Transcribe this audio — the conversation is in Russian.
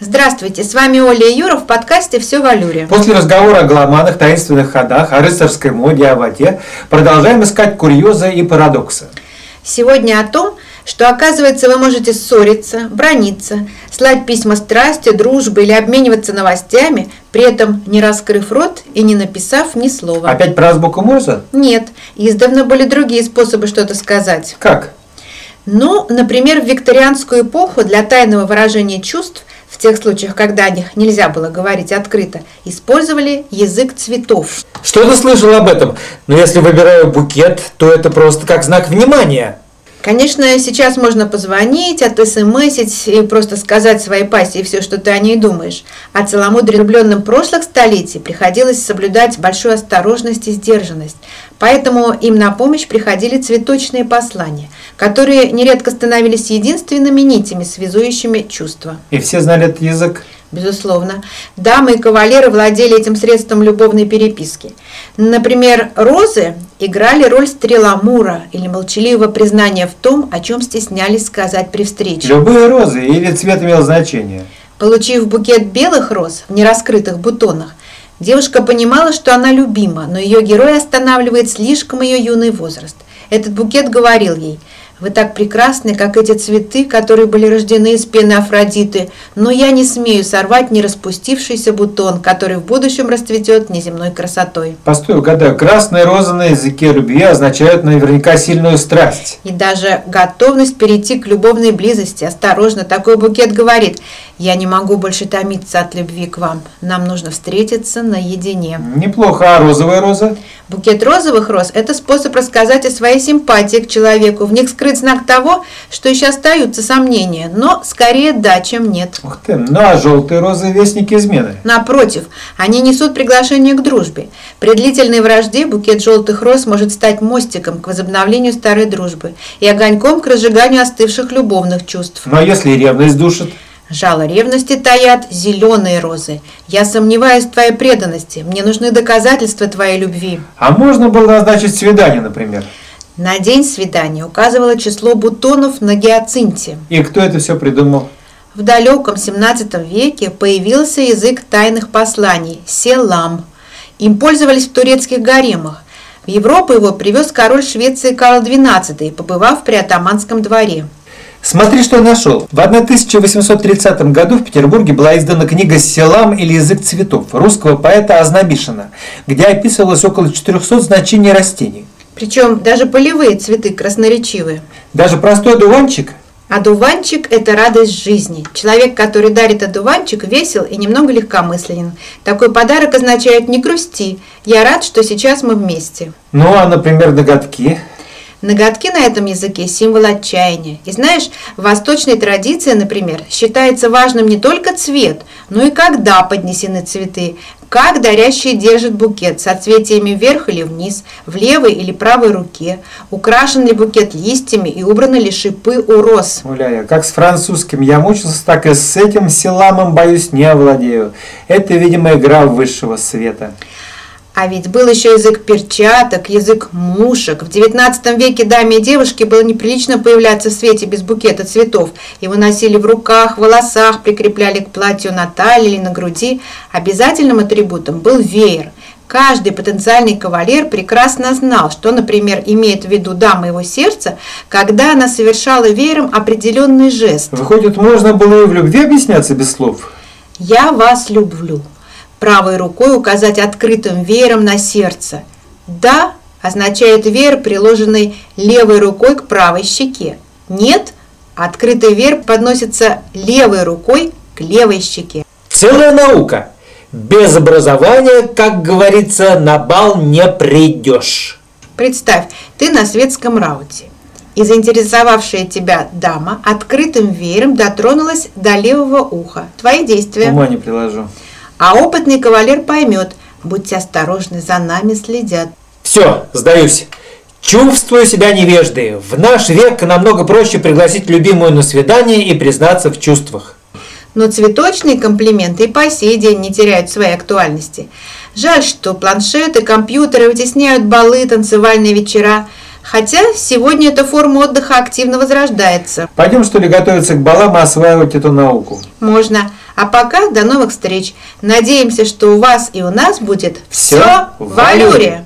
Здравствуйте, с вами Оля и Юра в подкасте «Все в Алюре». После разговора о гломанах, таинственных ходах, о рыцарской моде, о воде, продолжаем искать курьезы и парадоксы. Сегодня о том, что, оказывается, вы можете ссориться, брониться, слать письма страсти, дружбы или обмениваться новостями, при этом не раскрыв рот и не написав ни слова. Опять про азбуку Морзе? Нет, издавна были другие способы что-то сказать. Как? Ну, например, в викторианскую эпоху для тайного выражения чувств в тех случаях, когда о них нельзя было говорить открыто, использовали язык цветов. Что-то слышал об этом, но если выбираю букет, то это просто как знак внимания. Конечно, сейчас можно позвонить, отсмсить и просто сказать своей пассии все, что ты о ней думаешь. А целомудренным влюбленным прошлых столетий приходилось соблюдать большую осторожность и сдержанность. Поэтому им на помощь приходили цветочные послания, которые нередко становились единственными нитями, связующими чувства. И все знали этот язык? Безусловно. Дамы и кавалеры владели этим средством любовной переписки. Например, розы играли роль стреламура или молчаливого признания в том, о чем стеснялись сказать при встрече. Любые розы или цвет имел значение? Получив букет белых роз в нераскрытых бутонах, девушка понимала, что она любима, но ее герой останавливает слишком ее юный возраст. Этот букет говорил ей – вы так прекрасны, как эти цветы, которые были рождены из пены Афродиты, но я не смею сорвать не распустившийся бутон, который в будущем расцветет неземной красотой. Постой, угадаю, красные розы на языке любви означают наверняка сильную страсть. И даже готовность перейти к любовной близости. Осторожно, такой букет говорит, я не могу больше томиться от любви к вам. Нам нужно встретиться наедине. Неплохо, а розовая роза? Букет розовых роз – это способ рассказать о своей симпатии к человеку. В них скрыт знак того, что еще остаются сомнения, но скорее да, чем нет. Ух ты, ну а желтые розы – вестники измены? Напротив, они несут приглашение к дружбе. При длительной вражде букет желтых роз может стать мостиком к возобновлению старой дружбы и огоньком к разжиганию остывших любовных чувств. Ну а если ревность душит? Жало ревности таят зеленые розы. Я сомневаюсь в твоей преданности. Мне нужны доказательства твоей любви. А можно было назначить свидание, например? На день свидания указывало число бутонов на гиацинте. И кто это все придумал? В далеком 17 веке появился язык тайных посланий – селам. Им пользовались в турецких гаремах. В Европу его привез король Швеции Карл XII, побывав при атаманском дворе. Смотри, что я нашел. В 1830 году в Петербурге была издана книга «Селам» или «Язык цветов» русского поэта Ознобишина, где описывалось около 400 значений растений. Причем даже полевые цветы красноречивые. Даже простой дуванчик Одуванчик – это радость жизни. Человек, который дарит одуванчик, весел и немного легкомысленен. Такой подарок означает «не грусти». Я рад, что сейчас мы вместе. Ну, а, например, ноготки – Ноготки на этом языке – символ отчаяния. И знаешь, в восточной традиции, например, считается важным не только цвет, но и когда поднесены цветы, как дарящий держит букет, соцветиями вверх или вниз, в левой или правой руке, украшен ли букет листьями и убраны ли шипы у роз. Гуляя, как с французским я мучился, так и с этим силамом, боюсь, не овладею. Это, видимо, игра высшего света. А ведь был еще язык перчаток, язык мушек. В XIX веке даме и девушке было неприлично появляться в свете без букета цветов. Его носили в руках, в волосах, прикрепляли к платью на талии или на груди. Обязательным атрибутом был веер. Каждый потенциальный кавалер прекрасно знал, что, например, имеет в виду дама его сердца, когда она совершала веером определенный жест. Выходит, можно было и в любви объясняться без слов? «Я вас люблю» правой рукой указать открытым веером на сердце. «Да» означает веер, приложенный левой рукой к правой щеке. «Нет» открытый веер подносится левой рукой к левой щеке. Целая наука. Без образования, как говорится, на бал не придешь. Представь, ты на светском рауте. И заинтересовавшая тебя дама открытым веером дотронулась до левого уха. Твои действия. Ума не приложу. А опытный кавалер поймет, будьте осторожны, за нами следят. Все, сдаюсь. Чувствую себя невеждой. В наш век намного проще пригласить любимую на свидание и признаться в чувствах. Но цветочные комплименты и по сей день не теряют своей актуальности. Жаль, что планшеты, компьютеры вытесняют балы, танцевальные вечера. Хотя сегодня эта форма отдыха активно возрождается. Пойдем, что ли, готовиться к балам и осваивать эту науку? Можно. А пока до новых встреч. Надеемся, что у вас и у нас будет Всё все в в Алюре.